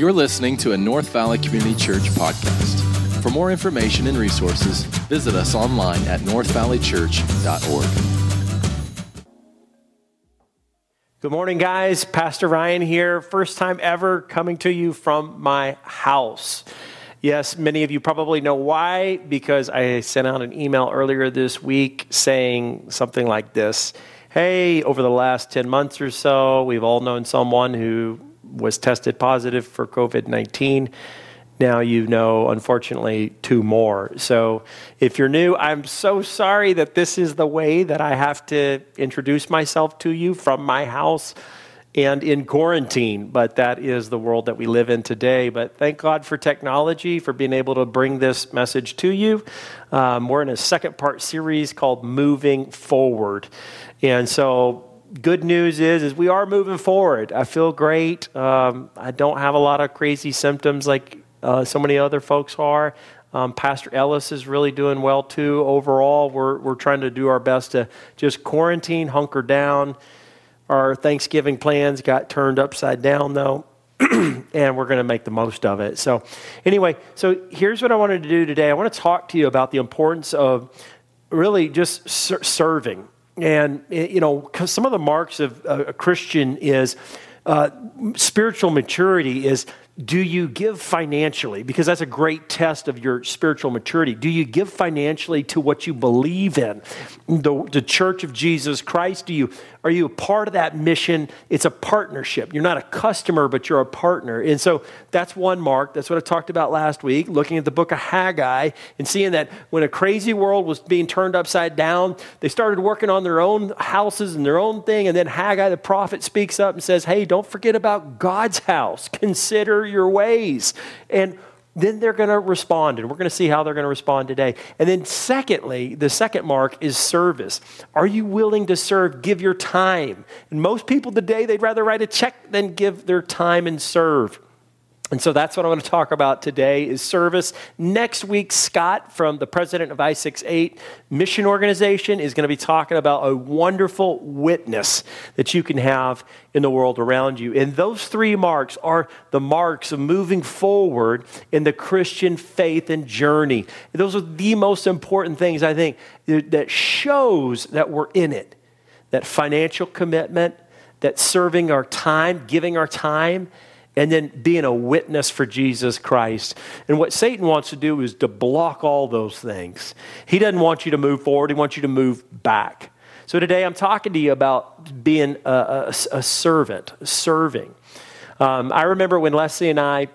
You're listening to a North Valley Community Church podcast. For more information and resources, visit us online at northvalleychurch.org. Good morning, guys. Pastor Ryan here. First time ever coming to you from my house. Yes, many of you probably know why, because I sent out an email earlier this week saying something like this Hey, over the last 10 months or so, we've all known someone who was tested positive for COVID 19. Now you know, unfortunately, two more. So if you're new, I'm so sorry that this is the way that I have to introduce myself to you from my house and in quarantine, but that is the world that we live in today. But thank God for technology, for being able to bring this message to you. Um, we're in a second part series called Moving Forward. And so good news is is we are moving forward. I feel great. Um, I don't have a lot of crazy symptoms like uh, so many other folks are. Um, Pastor Ellis is really doing well too. Overall, we're we're trying to do our best to just quarantine, hunker down. Our Thanksgiving plans got turned upside down though. and we're going to make the most of it. So, anyway, so here's what I wanted to do today. I want to talk to you about the importance of really just ser- serving and, eh, you know, some of the marks of a Christian is uh, spiritual maturity is do you give financially? Because that's a great test of your spiritual maturity. Do you give financially to what you believe in? The, the church of Jesus Christ? Do you are you a part of that mission? It's a partnership. You're not a customer, but you're a partner. And so that's one mark. That's what I talked about last week, looking at the book of Haggai and seeing that when a crazy world was being turned upside down, they started working on their own houses and their own thing. And then Haggai, the prophet, speaks up and says, Hey, don't forget about God's house. Consider your ways. And then they're going to respond, and we're going to see how they're going to respond today. And then, secondly, the second mark is service. Are you willing to serve? Give your time. And most people today, they'd rather write a check than give their time and serve. And so that's what I want to talk about today is service. Next week, Scott from the president of I68 Mission Organization is going to be talking about a wonderful witness that you can have in the world around you. And those three marks are the marks of moving forward in the Christian faith and journey. Those are the most important things, I think, that shows that we're in it. That financial commitment, that serving our time, giving our time, and then being a witness for Jesus Christ. And what Satan wants to do is to block all those things. He doesn't want you to move forward, he wants you to move back. So today I'm talking to you about being a, a, a servant, serving. Um, I remember when Leslie and I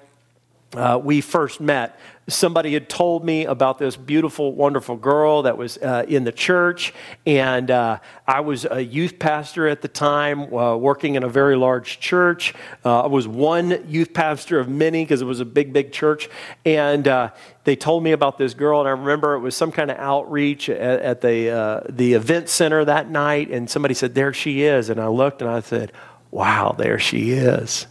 uh, we first met, somebody had told me about this beautiful, wonderful girl that was uh, in the church. And uh, I was a youth pastor at the time, uh, working in a very large church. Uh, I was one youth pastor of many because it was a big, big church. And uh, they told me about this girl, and I remember it was some kind of outreach at, at the, the event center that night. And somebody said, There she is. And I looked and I said, Wow, there she is.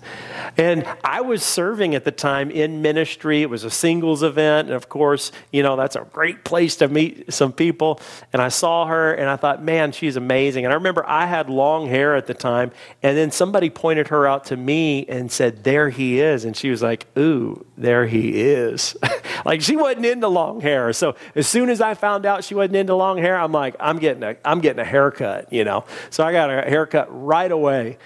And I was serving at the time in ministry. It was a singles event. And of course, you know, that's a great place to meet some people. And I saw her and I thought, man, she's amazing. And I remember I had long hair at the time. And then somebody pointed her out to me and said, there he is. And she was like, ooh, there he is. like she wasn't into long hair. So as soon as I found out she wasn't into long hair, I'm like, I'm getting a, I'm getting a haircut, you know. So I got a haircut right away.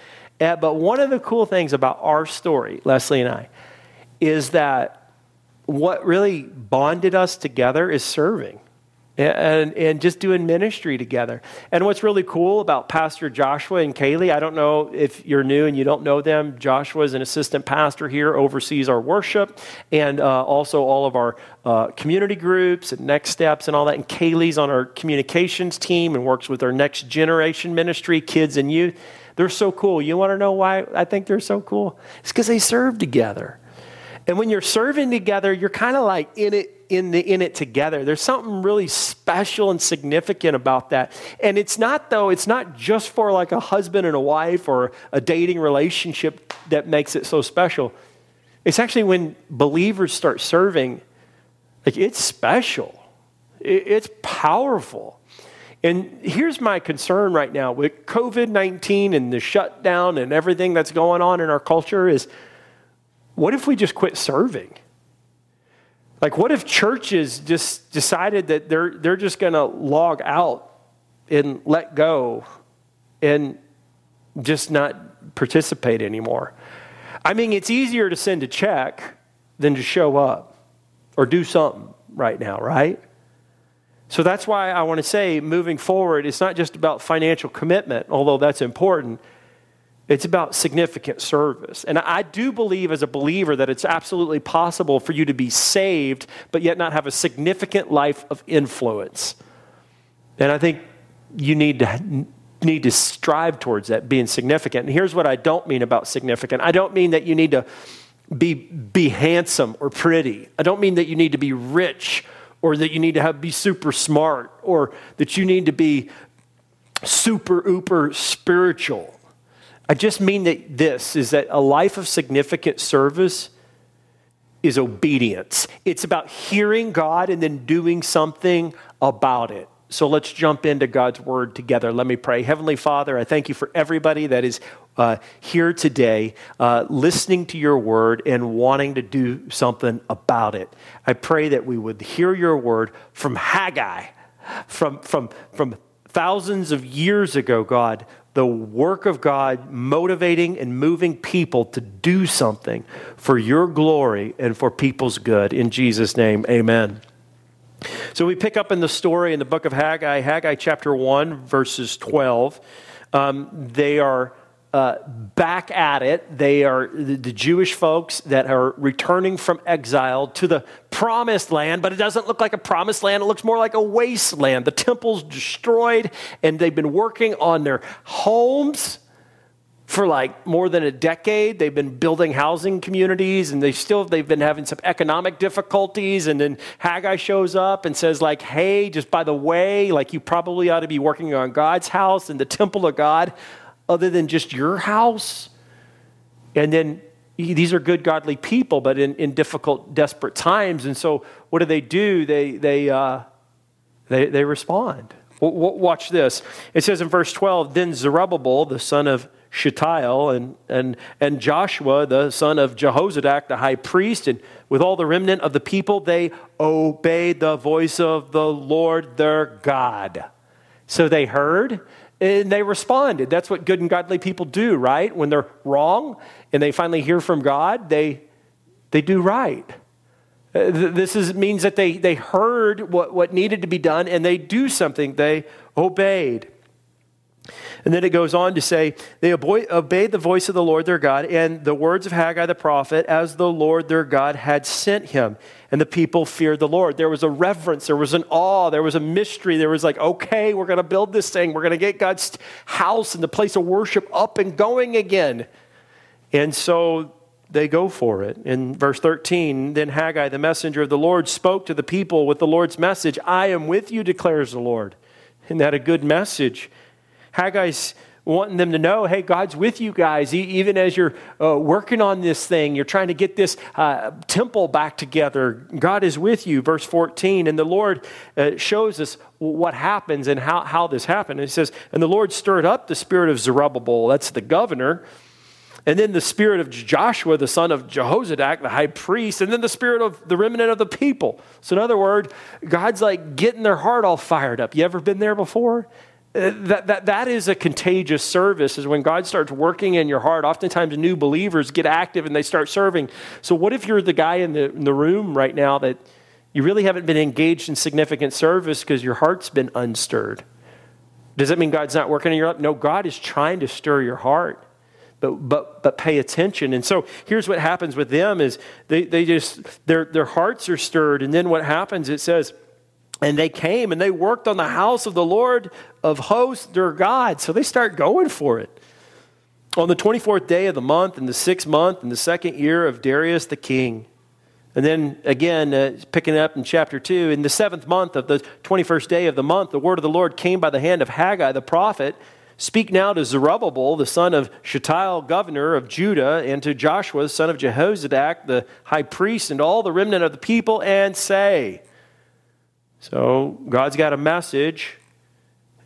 Uh, but one of the cool things about our story, Leslie and I, is that what really bonded us together is serving and, and just doing ministry together. And what's really cool about Pastor Joshua and Kaylee, I don't know if you're new and you don't know them. Joshua is an assistant pastor here, oversees our worship and uh, also all of our uh, community groups and next steps and all that. And Kaylee's on our communications team and works with our next generation ministry, kids and youth. They're so cool. You want to know why I think they're so cool? It's because they serve together. And when you're serving together, you're kind of like in it in the in it together. There's something really special and significant about that. And it's not though, it's not just for like a husband and a wife or a dating relationship that makes it so special. It's actually when believers start serving, like it's special. It's powerful. And here's my concern right now with COVID 19 and the shutdown and everything that's going on in our culture is what if we just quit serving? Like, what if churches just decided that they're, they're just going to log out and let go and just not participate anymore? I mean, it's easier to send a check than to show up or do something right now, right? So that's why I want to say moving forward, it's not just about financial commitment, although that's important. It's about significant service. And I do believe, as a believer, that it's absolutely possible for you to be saved, but yet not have a significant life of influence. And I think you need to, need to strive towards that, being significant. And here's what I don't mean about significant I don't mean that you need to be, be handsome or pretty, I don't mean that you need to be rich or that you need to have, be super smart or that you need to be super uber spiritual. I just mean that this is that a life of significant service is obedience. It's about hearing God and then doing something about it. So let's jump into God's word together. Let me pray. Heavenly Father, I thank you for everybody that is uh, here today, uh, listening to your word and wanting to do something about it. I pray that we would hear your word from Haggai, from, from, from thousands of years ago, God, the work of God motivating and moving people to do something for your glory and for people's good. In Jesus' name, amen. So we pick up in the story in the book of Haggai, Haggai chapter 1, verses 12. Um, they are uh, back at it. They are the, the, Jewish folks that are returning from exile to the promised land, but it doesn't look like a promised land. It looks more like a wasteland. The temple's destroyed, and they've been working on their homes for like more than a decade. They've been building housing communities and they still they've been having some economic difficulties. And then Haggai shows up and says, like, hey, just by the way, like you probably ought to be working on God's house and the temple of God other than just your house? And then these are good, godly people, but in, in difficult, desperate times. And so, what do they do? They, they, uh, they, they respond. Watch this. It says in verse 12 Then Zerubbabel, the son of Shealtiel, and, and, and Joshua, the son of Jehozadak, the high priest, and with all the remnant of the people, they obeyed the voice of the Lord their God. So they heard, and they responded. That's what good and godly people do, right? When they're wrong and they finally hear from God, they, they do right. Uh, this is, means that they, they heard what, what needed to be done and they do something. They obeyed. And then it goes on to say, they obeyed the voice of the Lord their God and the words of Haggai the prophet as the Lord their God had sent him. And the people feared the Lord. There was a reverence, there was an awe, there was a mystery. There was like, okay, we're going to build this thing. We're going to get God's house and the place of worship up and going again. And so they go for it. In verse 13, then Haggai, the messenger of the Lord, spoke to the people with the Lord's message I am with you, declares the Lord. Isn't that a good message? Haggai's wanting them to know, hey, God's with you guys, even as you're uh, working on this thing, you're trying to get this uh, temple back together. God is with you. Verse 14. And the Lord uh, shows us what happens and how, how this happened. And he says, And the Lord stirred up the spirit of Zerubbabel, that's the governor. And then the spirit of Joshua, the son of Jehozadak, the high priest, and then the spirit of the remnant of the people. So, in other words, God's like getting their heart all fired up. You ever been there before? Uh, that, that, that is a contagious service is when god starts working in your heart. Oftentimes new believers get active and they start serving. So what if you're the guy in the, in the room right now that you really haven't been engaged in significant service because your heart's been unstirred? Does that mean god's not working in your life? No god is trying to stir your heart. But, but, but pay attention. And so here's what happens with them is they, they just their, their hearts are stirred. And then what happens? It says and they came and they worked on the house of the Lord of hosts, their God. So they start going for it. On the 24th day of the month, in the sixth month, in the second year of Darius the king. And then again, uh, picking up in chapter 2, in the seventh month of the 21st day of the month, the word of the Lord came by the hand of Haggai the prophet. Speak now to Zerubbabel, the son of Shealtiel, governor of Judah, and to Joshua, son of Jehozadak, the high priest, and all the remnant of the people, and say, so God's got a message,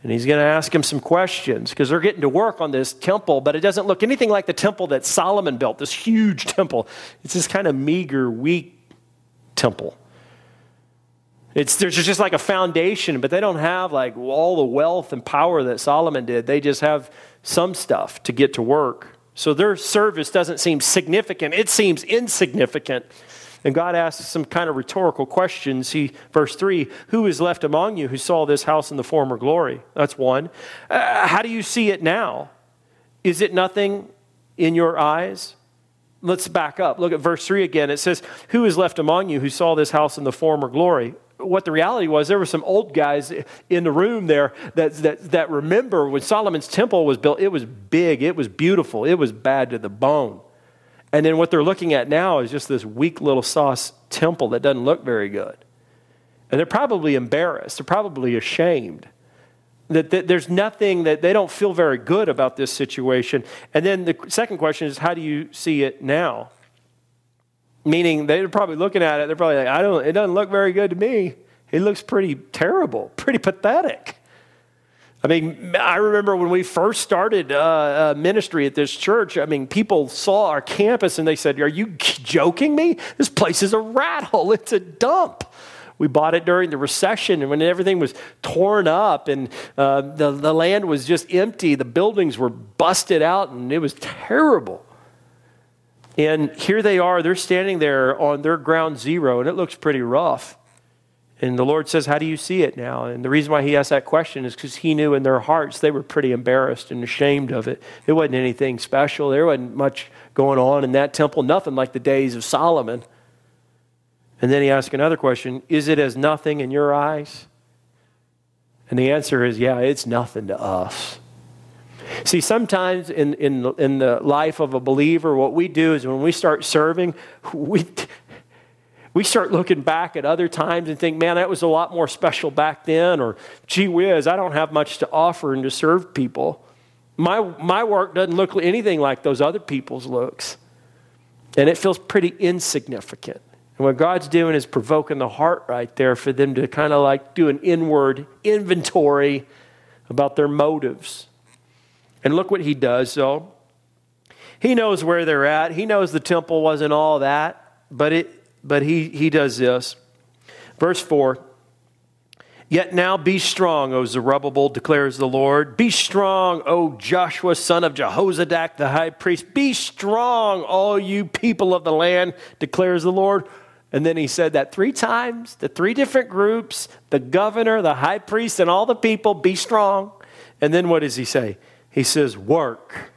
And he's going to ask him some questions because they're getting to work on this temple, but it doesn't look anything like the temple that Solomon built, this huge temple. It's this kind of meager, weak temple. It's, there's just like a foundation, but they don't have like all the wealth and power that Solomon did. They just have some stuff to get to work. So their service doesn't seem significant, it seems insignificant. And God asks some kind of rhetorical questions. He, verse 3 Who is left among you who saw this house in the former glory? That's one. Uh, how do you see it now? Is it nothing in your eyes? Let's back up. Look at verse 3 again. It says, Who is left among you who saw this house in the former glory? What the reality was, there were some old guys in the room there that, that, that remember when Solomon's temple was built, it was big, it was beautiful, it was bad to the bone. And then what they're looking at now is just this weak little sauce temple that doesn't look very good. And they're probably embarrassed. They're probably ashamed. That, that, there's nothing that they don't feel very good about this situation. And then the second question is, how do you see it now? Meaning they're probably looking at it, they're probably like, I don't, it doesn't look very good to me. It looks pretty terrible, pretty pathetic. I mean, I remember when we first started uh, uh, ministry at this church, I mean, people saw our campus and they said, Are you joking me? This place is a rat hole, it's a dump. We bought it during the recession and when everything was torn up and uh, the, the land was just empty, the buildings were busted out, and it was terrible. And here they are, they're standing there on their ground zero, and it looks pretty rough. And the Lord says, How do you see it now? And the reason why he asked that question is because he knew in their hearts they were pretty embarrassed and ashamed of it. It wasn't anything special, there wasn't much going on in that temple, nothing like the days of Solomon. And then he asked another question Is it as nothing in your eyes? And the answer is, Yeah, it's nothing to us. See, sometimes in, in, in the life of a believer, what we do is when we start serving, we, we start looking back at other times and think, man, that was a lot more special back then, or gee whiz, I don't have much to offer and to serve people. My, my work doesn't look anything like those other people's looks. And it feels pretty insignificant. And what God's doing is provoking the heart right there for them to kind of like do an inward inventory about their motives. And look what he does, so. He knows where they're at. He knows the temple wasn't all that, but it but he, he does this. Verse 4 Yet now be strong, O Zerubbabel, declares the Lord. Be strong, O Joshua, son of Jehozadak, the high priest. Be strong, all you people of the land, declares the Lord. And then he said that three times, the three different groups, the governor, the high priest, and all the people, be strong. And then what does he say? He says, Work.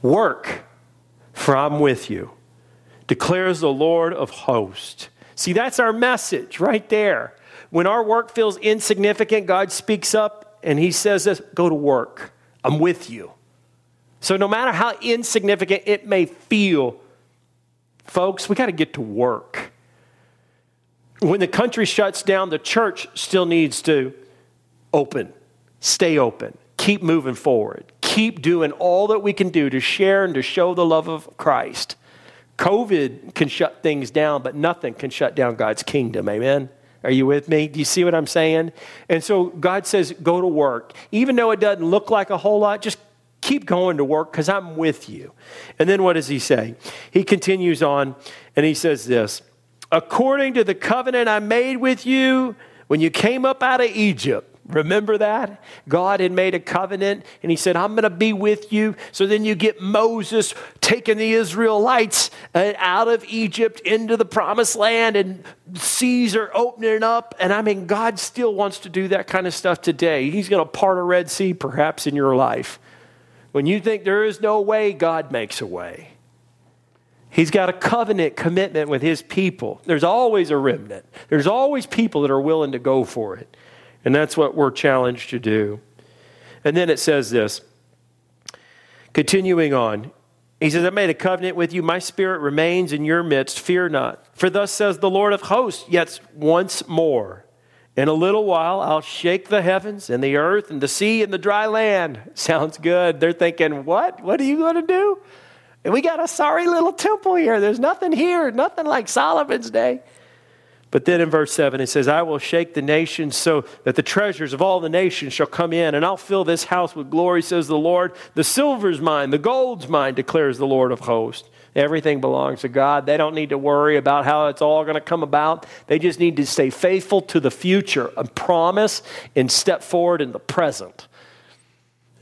Work, for I'm with you declares the Lord of hosts. See, that's our message right there. When our work feels insignificant, God speaks up and he says this go to work. I'm with you. So, no matter how insignificant it may feel, folks, we got to get to work. When the country shuts down, the church still needs to open, stay open, keep moving forward, keep doing all that we can do to share and to show the love of Christ. COVID can shut things down, but nothing can shut down God's kingdom. Amen? Are you with me? Do you see what I'm saying? And so God says, go to work. Even though it doesn't look like a whole lot, just keep going to work because I'm with you. And then what does he say? He continues on and he says this According to the covenant I made with you when you came up out of Egypt, Remember that? God had made a covenant and he said, I'm going to be with you. So then you get Moses taking the Israelites uh, out of Egypt into the promised land and seas are opening up. And I mean, God still wants to do that kind of stuff today. He's going to part a Red Sea perhaps in your life. When you think there is no way, God makes a way. He's got a covenant commitment with his people. There's always a remnant, there's always people that are willing to go for it. And that's what we're challenged to do. And then it says this continuing on. He says, I made a covenant with you. My spirit remains in your midst. Fear not. For thus says the Lord of hosts, yet once more. In a little while, I'll shake the heavens and the earth and the sea and the dry land. Sounds good. They're thinking, what? What are you going to do? And we got a sorry little temple here. There's nothing here, nothing like Solomon's day. But then in verse 7, it says, I will shake the nations so that the treasures of all the nations shall come in, and I'll fill this house with glory, says the Lord. The silver's mine, the gold's mine, declares the Lord of hosts. Everything belongs to God. They don't need to worry about how it's all going to come about. They just need to stay faithful to the future, a promise, and step forward in the present.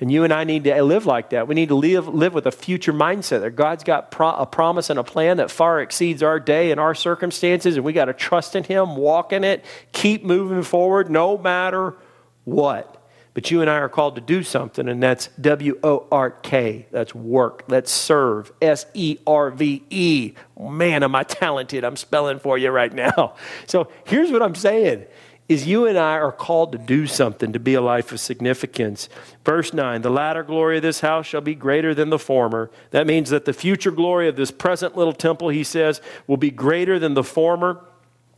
And you and I need to live like that. We need to live, live with a future mindset that God's got pro- a promise and a plan that far exceeds our day and our circumstances, and we got to trust in Him, walk in it, keep moving forward no matter what. But you and I are called to do something, and that's W O R K. That's work. That's serve. S E R V E. Man, am I talented. I'm spelling for you right now. So here's what I'm saying is you and I are called to do something to be a life of significance. Verse 9 The latter glory of this house shall be greater than the former. That means that the future glory of this present little temple, he says, will be greater than the former.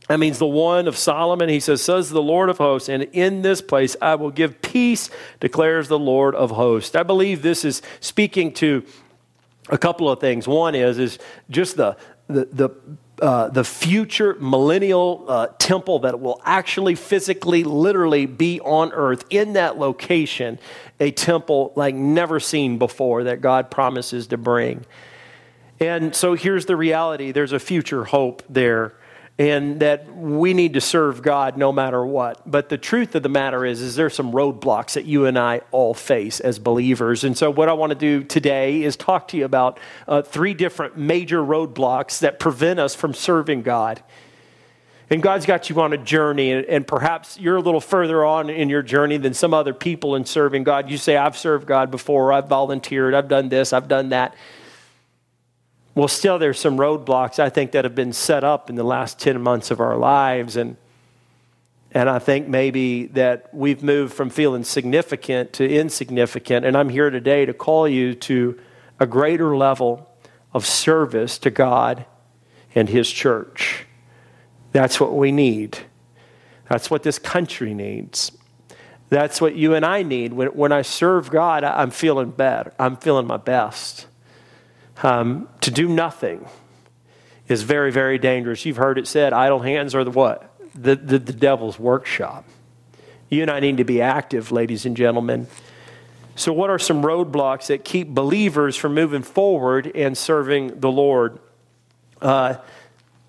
That means the one of Solomon. He says, Says the Lord of hosts, and in this place I will give peace, declares the Lord of hosts. I believe this is speaking to a couple of things. One is, is just the, the, the uh, the future millennial uh, temple that will actually physically, literally be on earth in that location, a temple like never seen before that God promises to bring. And so here's the reality there's a future hope there and that we need to serve God no matter what. But the truth of the matter is, is there's some roadblocks that you and I all face as believers. And so what I want to do today is talk to you about uh, three different major roadblocks that prevent us from serving God. And God's got you on a journey, and, and perhaps you're a little further on in your journey than some other people in serving God. You say, I've served God before, I've volunteered, I've done this, I've done that. Well, still, there's some roadblocks I think that have been set up in the last 10 months of our lives. And, and I think maybe that we've moved from feeling significant to insignificant. And I'm here today to call you to a greater level of service to God and His church. That's what we need. That's what this country needs. That's what you and I need. When, when I serve God, I'm feeling better. I'm feeling my best. Um, to do nothing is very, very dangerous. You've heard it said, idle hands are the what? The, the, the devil's workshop. You and I need to be active, ladies and gentlemen. So, what are some roadblocks that keep believers from moving forward and serving the Lord? Uh,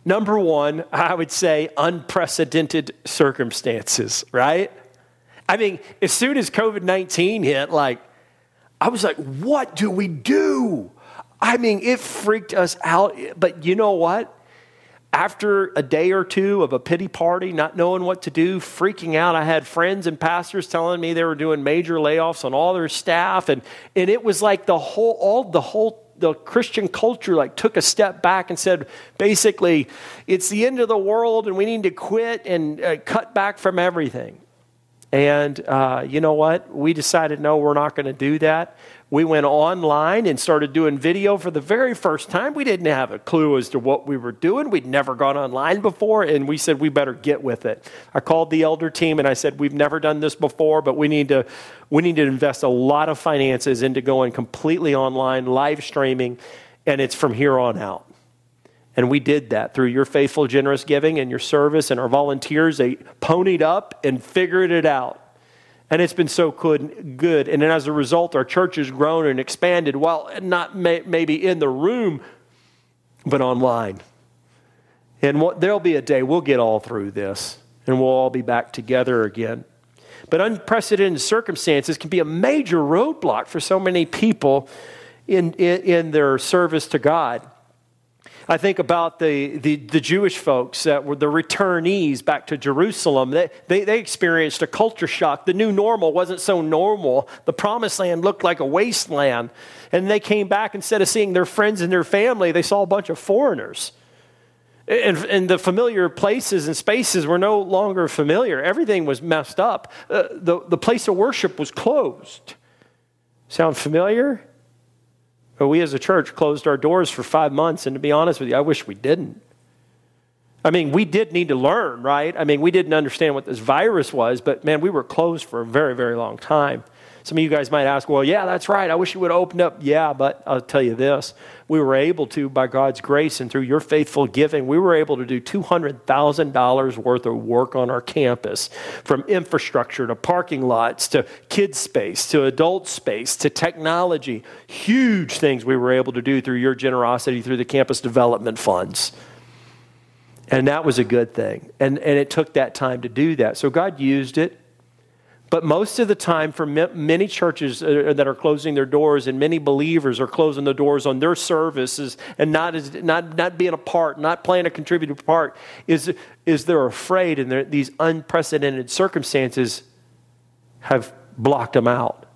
number one, I would say unprecedented circumstances, right? I mean, as soon as COVID 19 hit, like, I was like, what do we do? I mean, it freaked us out. But you know what? After a day or two of a pity party, not knowing what to do, freaking out, I had friends and pastors telling me they were doing major layoffs on all their staff. And, and it was like the whole, all the whole the Christian culture like took a step back and said, basically, it's the end of the world and we need to quit and uh, cut back from everything. And uh, you know what? We decided, no, we're not going to do that. We went online and started doing video for the very first time. We didn't have a clue as to what we were doing. We'd never gone online before, and we said we better get with it. I called the elder team and I said, We've never done this before, but we need to, we need to invest a lot of finances into going completely online, live streaming, and it's from here on out. And we did that through your faithful, generous giving and your service, and our volunteers. They ponied up and figured it out. And it's been so good. good. And then as a result, our church has grown and expanded, well, not may, maybe in the room, but online. And what, there'll be a day we'll get all through this and we'll all be back together again. But unprecedented circumstances can be a major roadblock for so many people in, in, in their service to God. I think about the, the, the, Jewish folks that were the returnees back to Jerusalem. They, they, they, experienced a culture shock. The new normal wasn't so normal. The promised land looked like a wasteland. And they came back, instead of seeing their friends and their family, they saw a bunch of foreigners. And, and the familiar places and spaces were no longer familiar. Everything was messed up. Uh, the, the place of worship was closed. Sound familiar? We as a church closed our doors for five months, and to be honest with you, I wish we didn't. I mean, we did need to learn, right? I mean, we didn't understand what this virus was, but man, we were closed for a very, very long time. Some of you guys might ask, well, yeah, that's right. I wish you would have opened up. Yeah, but I'll tell you this. We were able to, by God's grace and through your faithful giving, we were able to do $200,000 worth of work on our campus from infrastructure to parking lots to kids' space to adult space to technology. Huge things we were able to do through your generosity through the campus development funds. And that was a good thing. And, and it took that time to do that. So God used it. But most of the time, for many churches uh, that are closing their doors, and many believers are closing the doors on their services and not, as, not, not being a part, not playing a contributive part, is, is they're afraid and these unprecedented circumstances have blocked them out.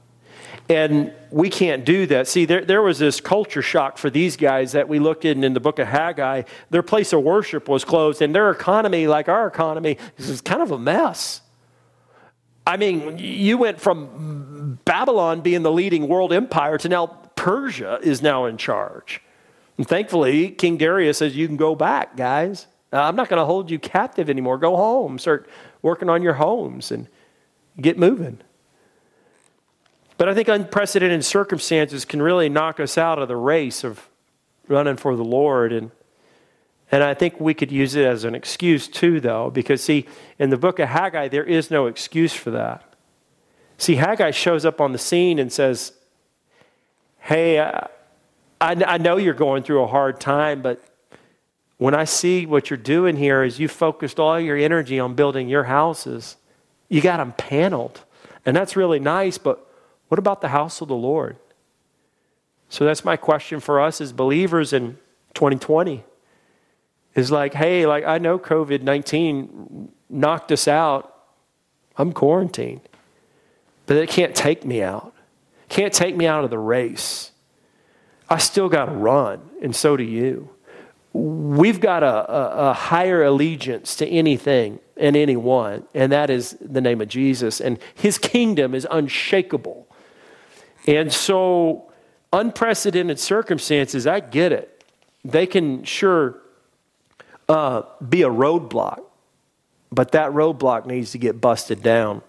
And we can't do that. See, there, there was this culture shock for these guys that we looked in in the book of Haggai. Their place of worship was closed, and their economy, like our economy, is kind of a mess. I mean, you went from Babylon being the leading world empire to now Persia is now in charge. And thankfully, King Darius says, You can go back, guys. Uh, I'm not going to hold you captive anymore. Go home, start working on your homes, and get moving. But I think unprecedented circumstances can really knock us out of the race of running for the Lord. And, and I think we could use it as an excuse too, though, because see, in the book of Haggai, there is no excuse for that. See, Haggai shows up on the scene and says, Hey, I, I know you're going through a hard time, but when I see what you're doing here is you focused all your energy on building your houses. You got them paneled. And that's really nice, but what about the house of the Lord? So that's my question for us as believers in 2020. Is like, hey, like I know COVID 19 knocked us out. I'm quarantined. But it can't take me out. Can't take me out of the race. I still got to run, and so do you. We've got a, a, a higher allegiance to anything and anyone, and that is the name of Jesus. And his kingdom is unshakable. And so, unprecedented circumstances, I get it. They can sure uh, be a roadblock, but that roadblock needs to get busted down.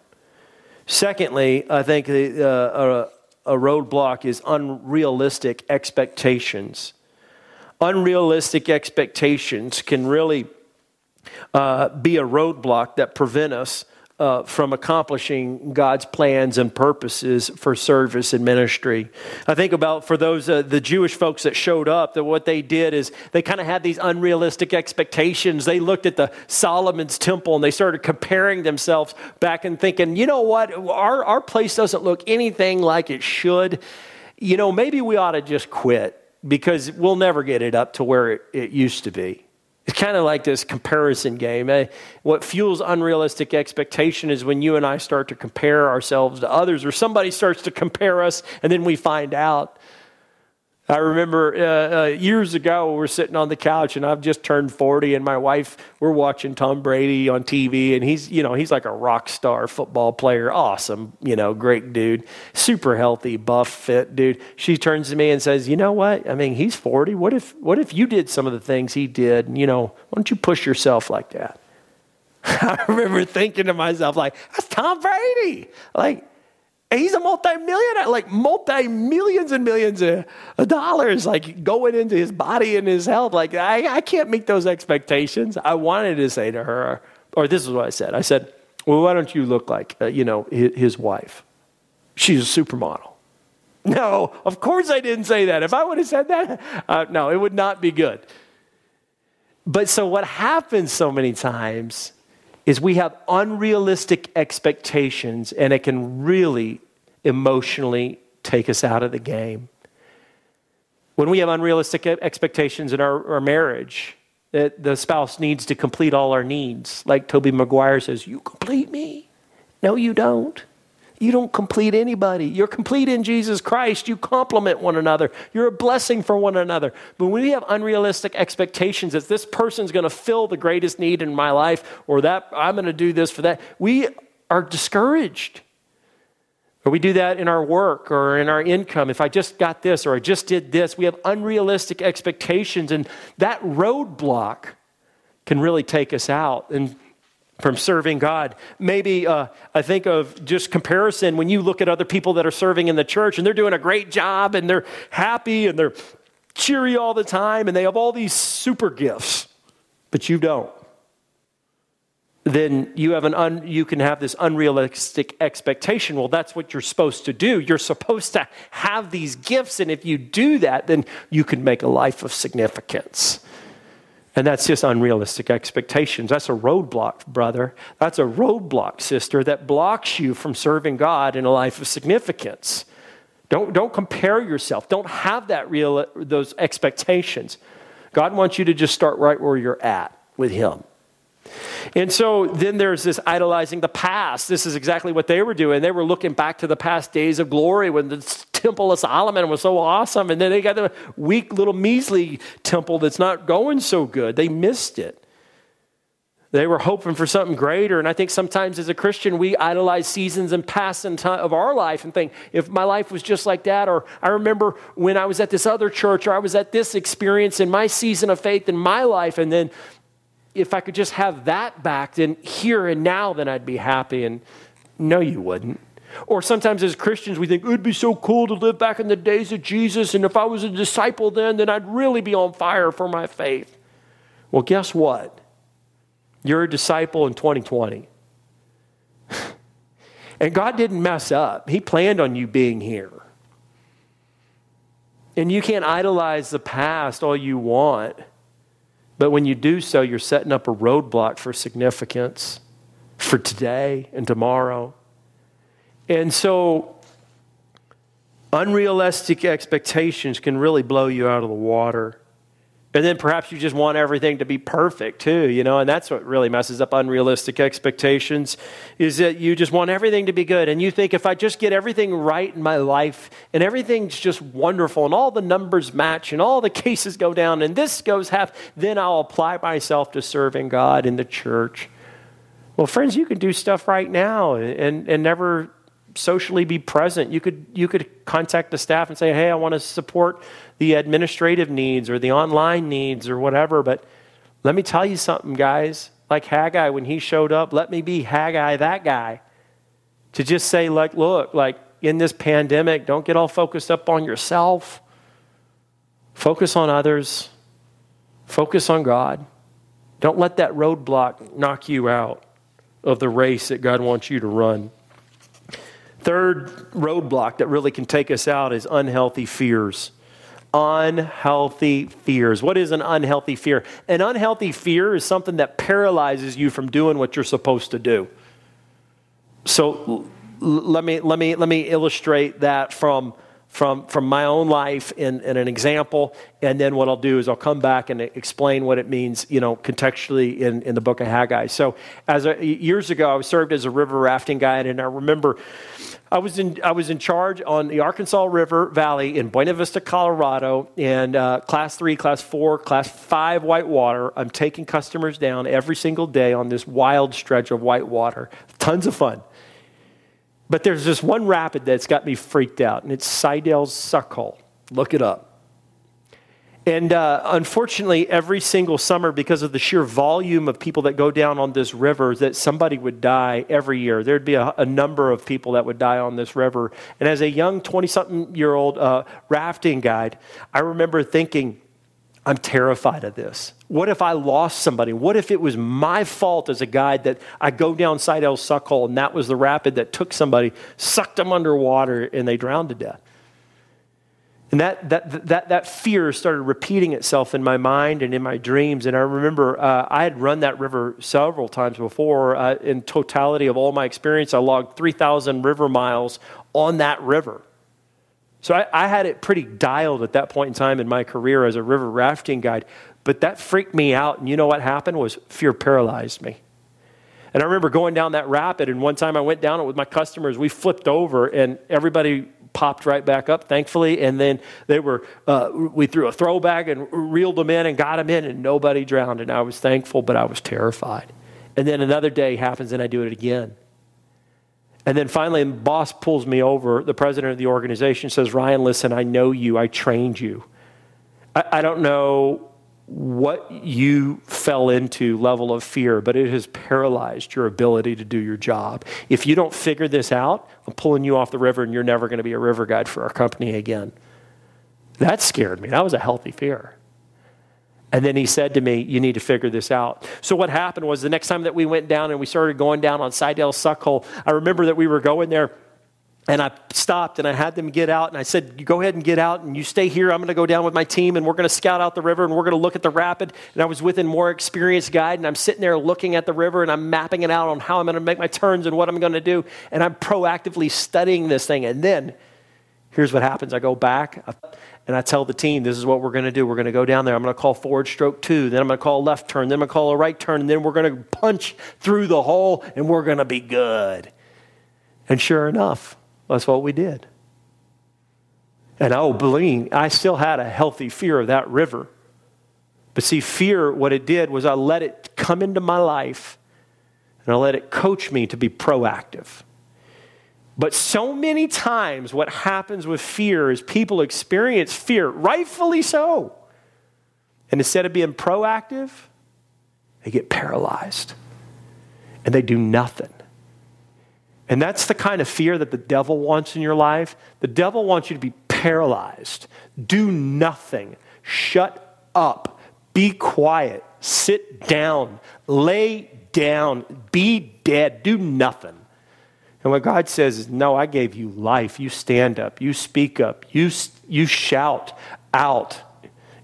Secondly, I think the, uh, a, a roadblock is unrealistic expectations. Unrealistic expectations can really uh, be a roadblock that prevent us uh, from accomplishing God's plans and purposes for service and ministry. I think about for those uh, the Jewish folks that showed up that what they did is they kind of had these unrealistic expectations. They looked at the Solomon's temple and they started comparing themselves back and thinking, you know what, our our place doesn't look anything like it should. You know, maybe we ought to just quit because we'll never get it up to where it, it used to be. It's kind of like this comparison game. Eh? What fuels unrealistic expectation is when you and I start to compare ourselves to others, or somebody starts to compare us, and then we find out I remember uh, uh, years ago, we were sitting on the couch, and I've just turned 40, and my wife, we're watching Tom Brady on TV, and he's, you know, he's like a rock star football player. Awesome, you know, great dude, super healthy, buff, fit dude. She turns to me and says, You know what? I mean, he's 40. What if, what if you did some of the things he did? You know, why don't you push yourself like that? I remember thinking to myself, like, that's Tom Brady. Like, he's a multi-millionaire, like multi-millions and millions of dollars, like going into his body and his health. Like I, I can't meet those expectations. I wanted to say to her, or this is what I said. I said, well, why don't you look like, uh, you know, his, his wife? She's a supermodel. No, of course I didn't say that. If I would have said that, uh, no, it would not be good. But so what happens so many times is we have unrealistic expectations and it can really emotionally take us out of the game. When we have unrealistic expectations in our, our marriage, that the spouse needs to complete all our needs. Like Toby Maguire says, You complete me. No, you don't. You don't complete anybody. You're complete in Jesus Christ. You complement one another. You're a blessing for one another. But when we have unrealistic expectations that this person's going to fill the greatest need in my life or that I'm going to do this for that, we are discouraged. Or we do that in our work or in our income. If I just got this or I just did this, we have unrealistic expectations, and that roadblock can really take us out. And from serving God. Maybe uh, I think of just comparison when you look at other people that are serving in the church and they're doing a great job and they're happy and they're cheery all the time and they have all these super gifts, but you don't. Then you, have an un, you can have this unrealistic expectation. Well, that's what you're supposed to do. You're supposed to have these gifts, and if you do that, then you can make a life of significance. And that's just unrealistic expectations. That's a roadblock, brother. That's a roadblock, sister, that blocks you from serving God in a life of significance. Don't, don't compare yourself. Don't have that real, those expectations. God wants you to just start right where you're at with Him. And so then there's this idolizing the past. This is exactly what they were doing. They were looking back to the past days of glory when the temple of Solomon was so awesome. And then they got the weak little measly temple that's not going so good. They missed it. They were hoping for something greater. And I think sometimes as a Christian, we idolize seasons and past of our life and think, if my life was just like that, or I remember when I was at this other church, or I was at this experience in my season of faith in my life, and then if I could just have that back, then here and now, then I'd be happy. And no, you wouldn't. Or sometimes as Christians, we think it would be so cool to live back in the days of Jesus. And if I was a disciple then, then I'd really be on fire for my faith. Well, guess what? You're a disciple in 2020. and God didn't mess up, He planned on you being here. And you can't idolize the past all you want. But when you do so, you're setting up a roadblock for significance for today and tomorrow. And so, unrealistic expectations can really blow you out of the water. And then perhaps you just want everything to be perfect too, you know, and that's what really messes up unrealistic expectations is that you just want everything to be good. And you think if I just get everything right in my life and everything's just wonderful and all the numbers match and all the cases go down and this goes half, then I'll apply myself to serving God in the church. Well, friends, you can do stuff right now and, and never socially be present. You could, you could contact the staff and say, hey, I want to support the administrative needs or the online needs or whatever. But let me tell you something, guys. Like Haggai, when he showed up, let me be Haggai, that guy. To just say, like, look, like in this pandemic, don't get all focused up on yourself. Focus on others. Focus on God. Don't let that roadblock knock you out of the race that God wants you to run. Third roadblock that really can take us out is unhealthy fears. Unhealthy fears. What is an unhealthy fear? An unhealthy fear is something that paralyzes you from doing what you're supposed to do. So let me, let me, let me illustrate that from from, from my own life in, in, an example, and then what I'll do is I'll come back and explain what it means, you know, contextually in, in the book of Haggai. So, as a, years ago, I served as a river rafting guide, and I remember I was in I was in charge on the Arkansas River Valley in Buena Vista, Colorado, and uh, class three, class four, class five whitewater. I'm taking customers down every single day on this wild stretch of whitewater. Tons of fun. But there's this one rapid that's got me freaked out, and it's Seidel's Suckhole. Look it up. And uh, unfortunately, every single summer, because of the sheer volume of people that go down on this river, that somebody would die every year. There'd be a, a number of people that would die on this river. And as a young 20 something year old uh, rafting guide, I remember thinking, I'm terrified of this. What if I lost somebody? What if it was my fault as a guide that I go down Seidel Suckhole and that was the rapid that took somebody, sucked them underwater, and they drowned to death? And that, that, that, that fear started repeating itself in my mind and in my dreams. And I remember uh, I had run that river several times before. Uh, in totality of all my experience, I logged 3,000 river miles on that river. So I, I, had it pretty dialed at that point in time in my career as a river rafting guide. But that freaked me out. And you know what happened was fear paralyzed me. And I remember going down that rapid, and one time I went down it with my customers. We flipped over, and everybody popped right back up, thankfully. And then they were, uh, we threw a throwback and reeled them in and got them in, and nobody drowned. And I was thankful, but I was terrified. And then another day happens, and I do it again. And then finally, the boss pulls me over. The president of the organization says, Ryan, listen, I know you. I trained you. I, I don't know what you fell into level of fear, but it has paralyzed your ability to do your job. If you don't figure this out, I'm pulling you off the river and you're never going to be a river guide for our company again. That scared me. That was a healthy fear. And then he said to me, You need to figure this out. So, what happened was the next time that we went down and we started going down on Seidel Suckhole, I remember that we were going there and I stopped and I had them get out and I said, go ahead and get out and you stay here. I'm going to go down with my team and we're going to scout out the river and we're going to look at the rapid. And I was with a more experienced guide and I'm sitting there looking at the river and I'm mapping it out on how I'm going to make my turns and what I'm going to do. And I'm proactively studying this thing. And then here's what happens I go back and I tell the team, This is what we're going to do. We're going to go down there. I'm going to call forward stroke two. Then I'm going to call a left turn. Then I'm going to call a right turn. And then we're going to punch through the hole and we're going to be good. And sure enough, that's what we did. And oh, believe I still had a healthy fear of that river. But see, fear, what it did was I let it come into my life and I let it coach me to be proactive. But so many times, what happens with fear is people experience fear, rightfully so. And instead of being proactive, they get paralyzed and they do nothing. And that's the kind of fear that the devil wants in your life. The devil wants you to be paralyzed, do nothing, shut up, be quiet, sit down, lay down, be dead, do nothing. And what God says is, No, I gave you life. You stand up, you speak up, you, you shout out,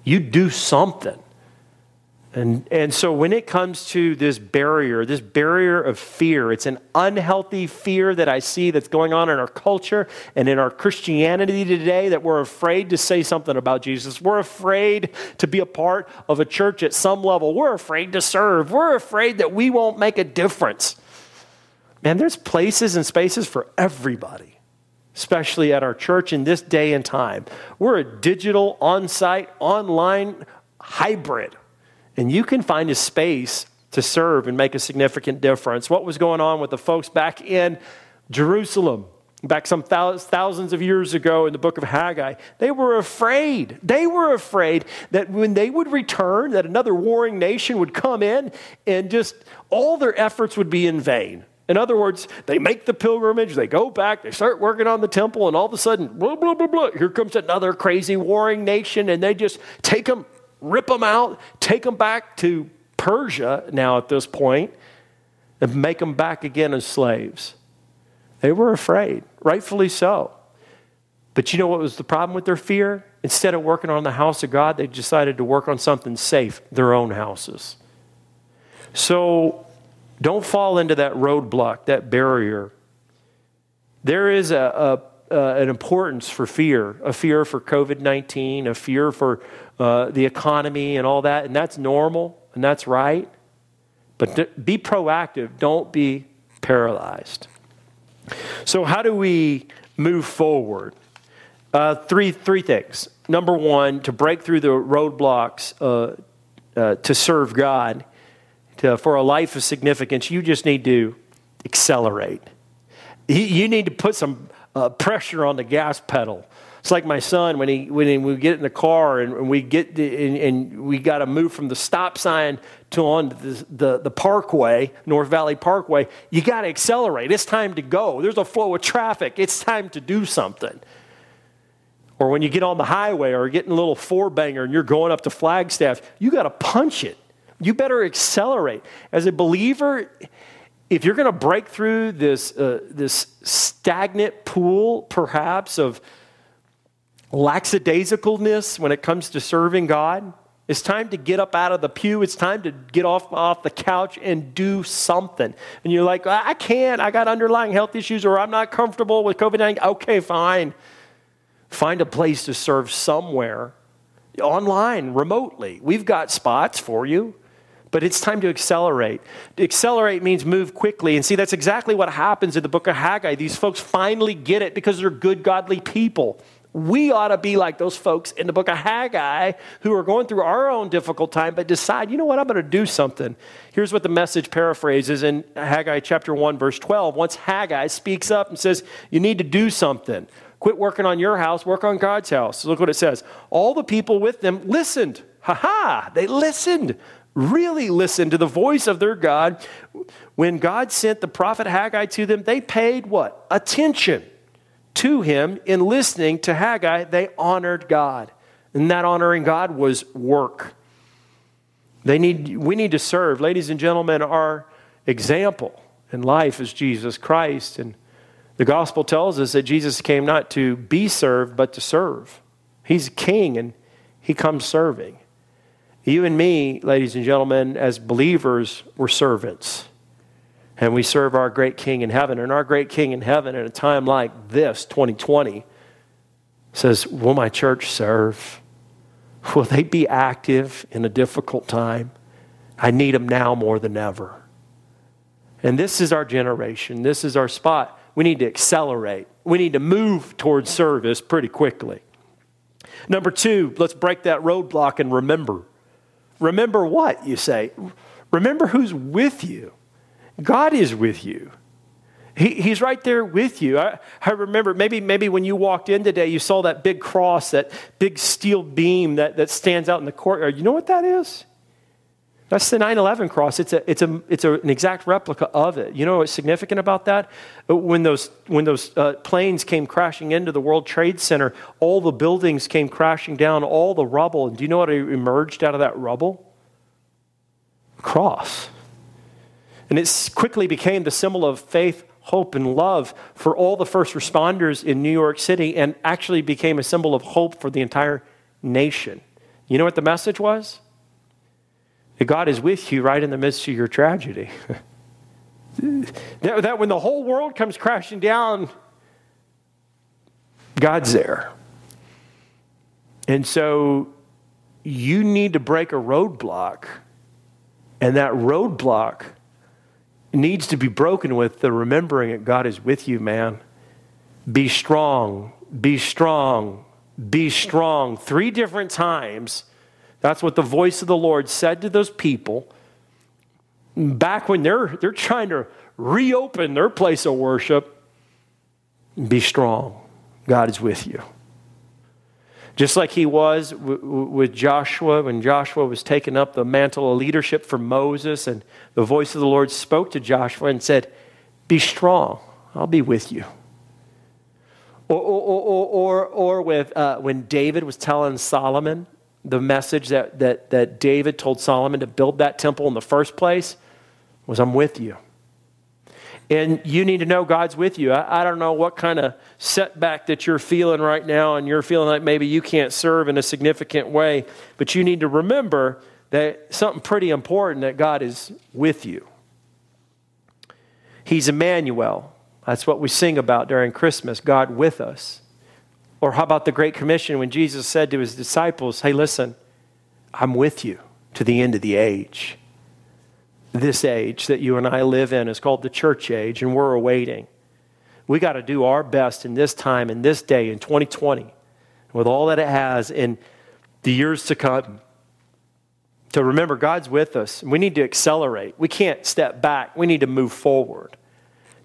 you do something. And, and so when it comes to this barrier, this barrier of fear, it's an unhealthy fear that I see that's going on in our culture and in our Christianity today that we're afraid to say something about Jesus. We're afraid to be a part of a church at some level. We're afraid to serve. We're afraid that we won't make a difference. Man, there's places and spaces for everybody, especially at our church in this day and time. We're a digital, on site, online hybrid, and you can find a space to serve and make a significant difference. What was going on with the folks back in Jerusalem? Back some thousands of years ago in the book of Haggai, they were afraid. They were afraid that when they would return, that another warring nation would come in and just all their efforts would be in vain. In other words, they make the pilgrimage, they go back, they start working on the temple, and all of a sudden, blah, blah, blah, blah, here comes another crazy warring nation, and they just take them, rip them out, take them back to Persia now at this point, and make them back again as slaves. They were afraid, rightfully so. But you know what was the problem with their fear? Instead of working on the house of God, they decided to work on something safe, their own houses. So don't fall into that roadblock, that barrier. There is a, a, an importance for fear a fear for COVID 19, a fear for uh, the economy and all that, and that's normal and that's right. But be proactive, don't be paralyzed. So, how do we move forward? Uh, three, three things. Number one, to break through the roadblocks uh, uh, to serve God, to, for a life of significance, you just need to accelerate. You need to put some uh, pressure on the gas pedal. It's like my son when he when we get in the car and we get the, and, and, we got to move from the stop sign to on the, the, the Parkway, North Valley Parkway. You got to accelerate. It's time to go. There's a flow of traffic. It's time to do something. Or when you get on the highway or getting a little four banger and you're going up to Flagstaff, you got to punch it. You better accelerate. As a believer, if you're going to break through this, uh, this stagnant pool, perhaps, of lackadaisicalness when it comes to serving God, it's time to get up out of the pew. It's time to get off, off the couch and do something. And you're like, I can't. I got underlying health issues or I'm not comfortable with COVID 19. Okay, fine. Find a place to serve somewhere online, remotely. We've got spots for you. But it's time to accelerate. Accelerate means move quickly. And see, that's exactly what happens in the book of Haggai. These folks finally get it because they're good, godly people. We ought to be like those folks in the book of Haggai who are going through our own difficult time, but decide, you know what, I'm going to do something. Here's what the message paraphrases in Haggai chapter 1, verse 12. Once Haggai speaks up and says, You need to do something. Quit working on your house, work on God's house. Look what it says. All the people with them listened Ha ha! They listened, really listened to the voice of their God. When God sent the prophet Haggai to them, they paid what? Attention to him in listening to Haggai. They honored God. And that honoring God was work. They need, we need to serve. Ladies and gentlemen, our example in life is Jesus Christ. And the gospel tells us that Jesus came not to be served, but to serve. He's king and he comes serving. You and me, ladies and gentlemen, as believers, we're servants. And we serve our great king in heaven. And our great king in heaven, at a time like this, 2020, says, Will my church serve? Will they be active in a difficult time? I need them now more than ever. And this is our generation. This is our spot. We need to accelerate. We need to move towards service pretty quickly. Number two, let's break that roadblock and remember. Remember what, you say? Remember who's with you. God is with you. He, he's right there with you. I, I remember maybe, maybe when you walked in today, you saw that big cross, that big steel beam that, that stands out in the courtyard. You know what that is? That's the 9 11 cross. It's, a, it's, a, it's a, an exact replica of it. You know what's significant about that? When those, when those uh, planes came crashing into the World Trade Center, all the buildings came crashing down, all the rubble. And do you know what emerged out of that rubble? Cross. And it quickly became the symbol of faith, hope and love for all the first responders in New York City and actually became a symbol of hope for the entire nation. You know what the message was? That God is with you right in the midst of your tragedy. that, that when the whole world comes crashing down, God's there. And so you need to break a roadblock, and that roadblock needs to be broken with the remembering that God is with you, man. Be strong, be strong, be strong. Three different times. That's what the voice of the Lord said to those people back when they're, they're trying to reopen their place of worship. Be strong. God is with you. Just like he was with Joshua when Joshua was taking up the mantle of leadership for Moses, and the voice of the Lord spoke to Joshua and said, Be strong, I'll be with you. Or, or, or, or, or with, uh, when David was telling Solomon the message that, that, that David told Solomon to build that temple in the first place was, I'm with you. And you need to know God's with you. I, I, don't know what kind of setback that you're feeling right now, and you're feeling like maybe you can't serve in a significant way, but you need to remember that something pretty important that God is with you. He's Emmanuel. That's what we sing about during Christmas God with us. Or how about the Great Commission when Jesus said to his disciples, Hey, listen, I'm with you to the end of the age this age that you and I live in is called the church age, and we're awaiting. We got to do our best in this time, in this day, in 2020, with all that it has in the years to come, to remember God's with us. We need to accelerate. We can't step back. We need to move forward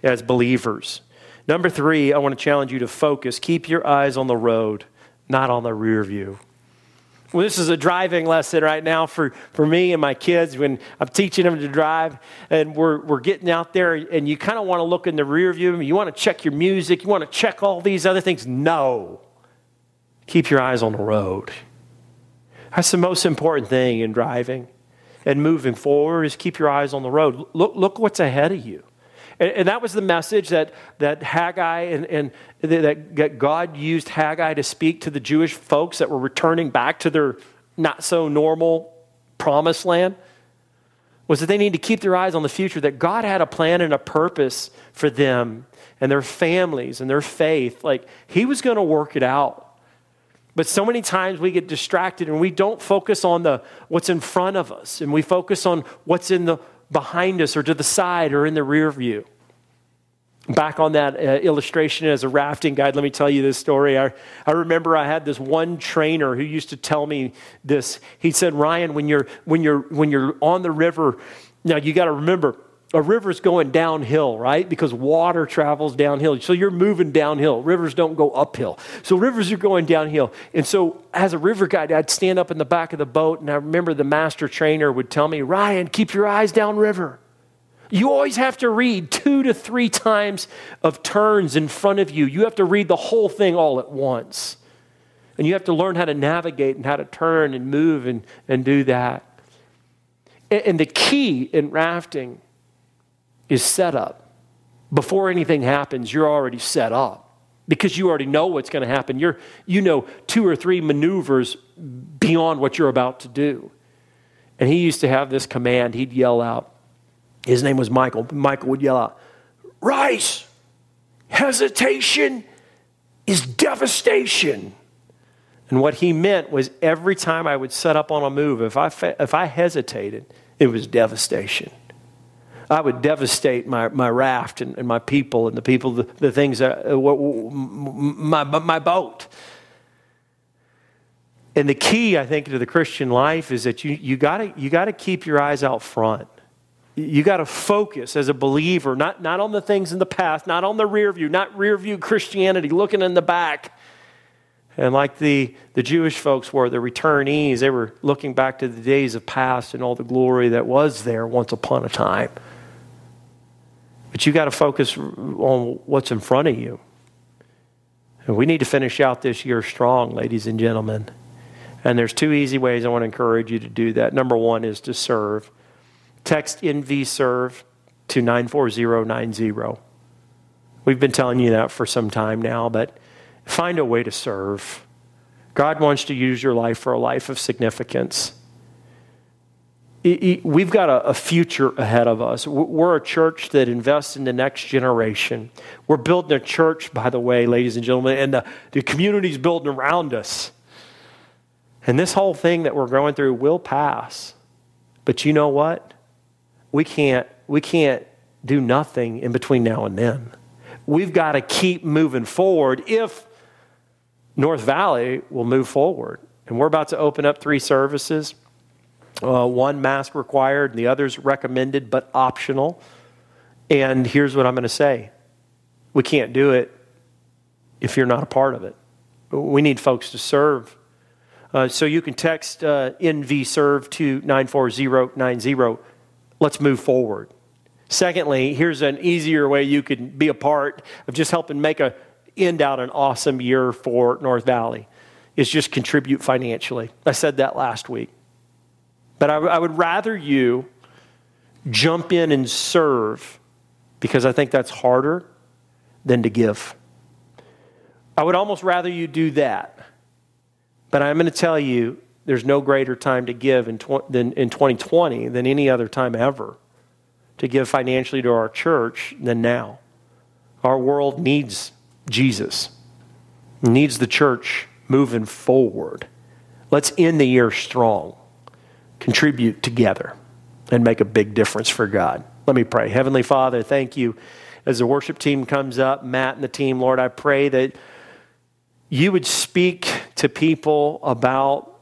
as believers. Number three, I want to challenge you to focus. Keep your eyes on the road, not on the rear view. Well, this is a driving lesson right now for, for me and my kids when I'm teaching them to drive and we're, we're getting out there and you kind of want to look in the rear view. You want to check your music. You want to check all these other things. No. Keep your eyes on the road. That's the most important thing in driving and moving forward is keep your eyes on the road. Look, look what's ahead of you. And, and that was the message that, that Haggai and, and that, God used Haggai to speak to the Jewish folks that were returning back to their not so normal promised land was that they need to keep their eyes on the future, that God had a plan and a purpose for them and their families and their faith. Like He was going to work it out. But so many times we get distracted and we don't focus on the what's in front of us and we focus on what's in the behind us or to the side or in the rear view. Back on that uh, illustration as a rafting guide, let me tell you this story. I, I remember I had this one trainer who used to tell me this. He said, Ryan, when you're, when you're, when you're on the river, now you got to remember, a river's going downhill, right? Because water travels downhill. So you're moving downhill. Rivers don't go uphill. So rivers are going downhill. And so as a river guide, I'd stand up in the back of the boat, and I remember the master trainer would tell me, Ryan, keep your eyes downriver. You always have to read two to three times of turns in front of you. You have to read the whole thing all at once. And you have to learn how to navigate and how to turn and move and, and do that. And, and the key in rafting is set up. Before anything happens, you're already set up because you already know what's going to happen. You're, you know two or three maneuvers beyond what you're about to do. And he used to have this command. He'd yell out, his name was Michael. Michael would yell out, Rice, hesitation is devastation. And what he meant was every time I would set up on a move, if I, if I hesitated, it was devastation. I would devastate my, my raft and, and my people and the people, the, the things, that, uh, my, my boat. And the key, I think, to the Christian life is that you, you got you to keep your eyes out front. You got to focus as a believer, not, not on the things in the past, not on the rear view, not rear view Christianity, looking in the back. And like the, the Jewish folks were, the returnees, they were looking back to the days of past and all the glory that was there once upon a time. But you got to focus on what's in front of you. And we need to finish out this year strong, ladies and gentlemen. And there's two easy ways I want to encourage you to do that. Number one is to serve. Text NV serve to 94090. We've been telling you that for some time now, but find a way to serve. God wants to use your life for a life of significance we've got a, future ahead of us. We're a church that invests in the next generation. We're building a church, by the way, ladies and gentlemen, and the community's building around us. And this whole thing that we're going through will pass. But you know what? We can't, we can't do nothing in between now and then. We've got to keep moving forward if North Valley will move forward. And we're about to open up three services uh, one mask required, and the others recommended but optional. And here's what I'm going to say we can't do it if you're not a part of it. We need folks to serve. Uh, so you can text uh, NV serve to 94090. Let's move forward. Secondly, here's an easier way you can be a part of just helping make a end out an awesome year for North Valley is just contribute financially. I said that last week. But I, I would rather you jump in and serve because I think that's harder than to give. I would almost rather you do that. But I'm going to tell you there's no greater time to give in, tw- than, in 2020 than any other time ever to give financially to our church than now. Our world needs Jesus, needs the church moving forward. Let's end the year strong contribute together and make a big difference for God. Let me pray. Heavenly Father, thank you. As the worship team comes up, Matt and the team, Lord, I pray that you would speak to people about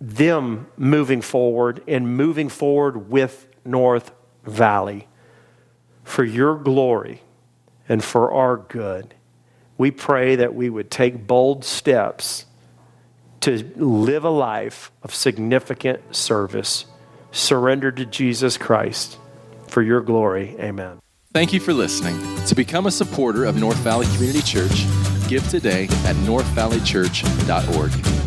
them moving forward and moving forward with North Valley for your glory and for our good. We pray that we would take bold steps to live a life of significant service, surrendered to Jesus Christ for your glory. Amen. Thank you for listening. To become a supporter of North Valley Community Church, give today at northvalleychurch.org.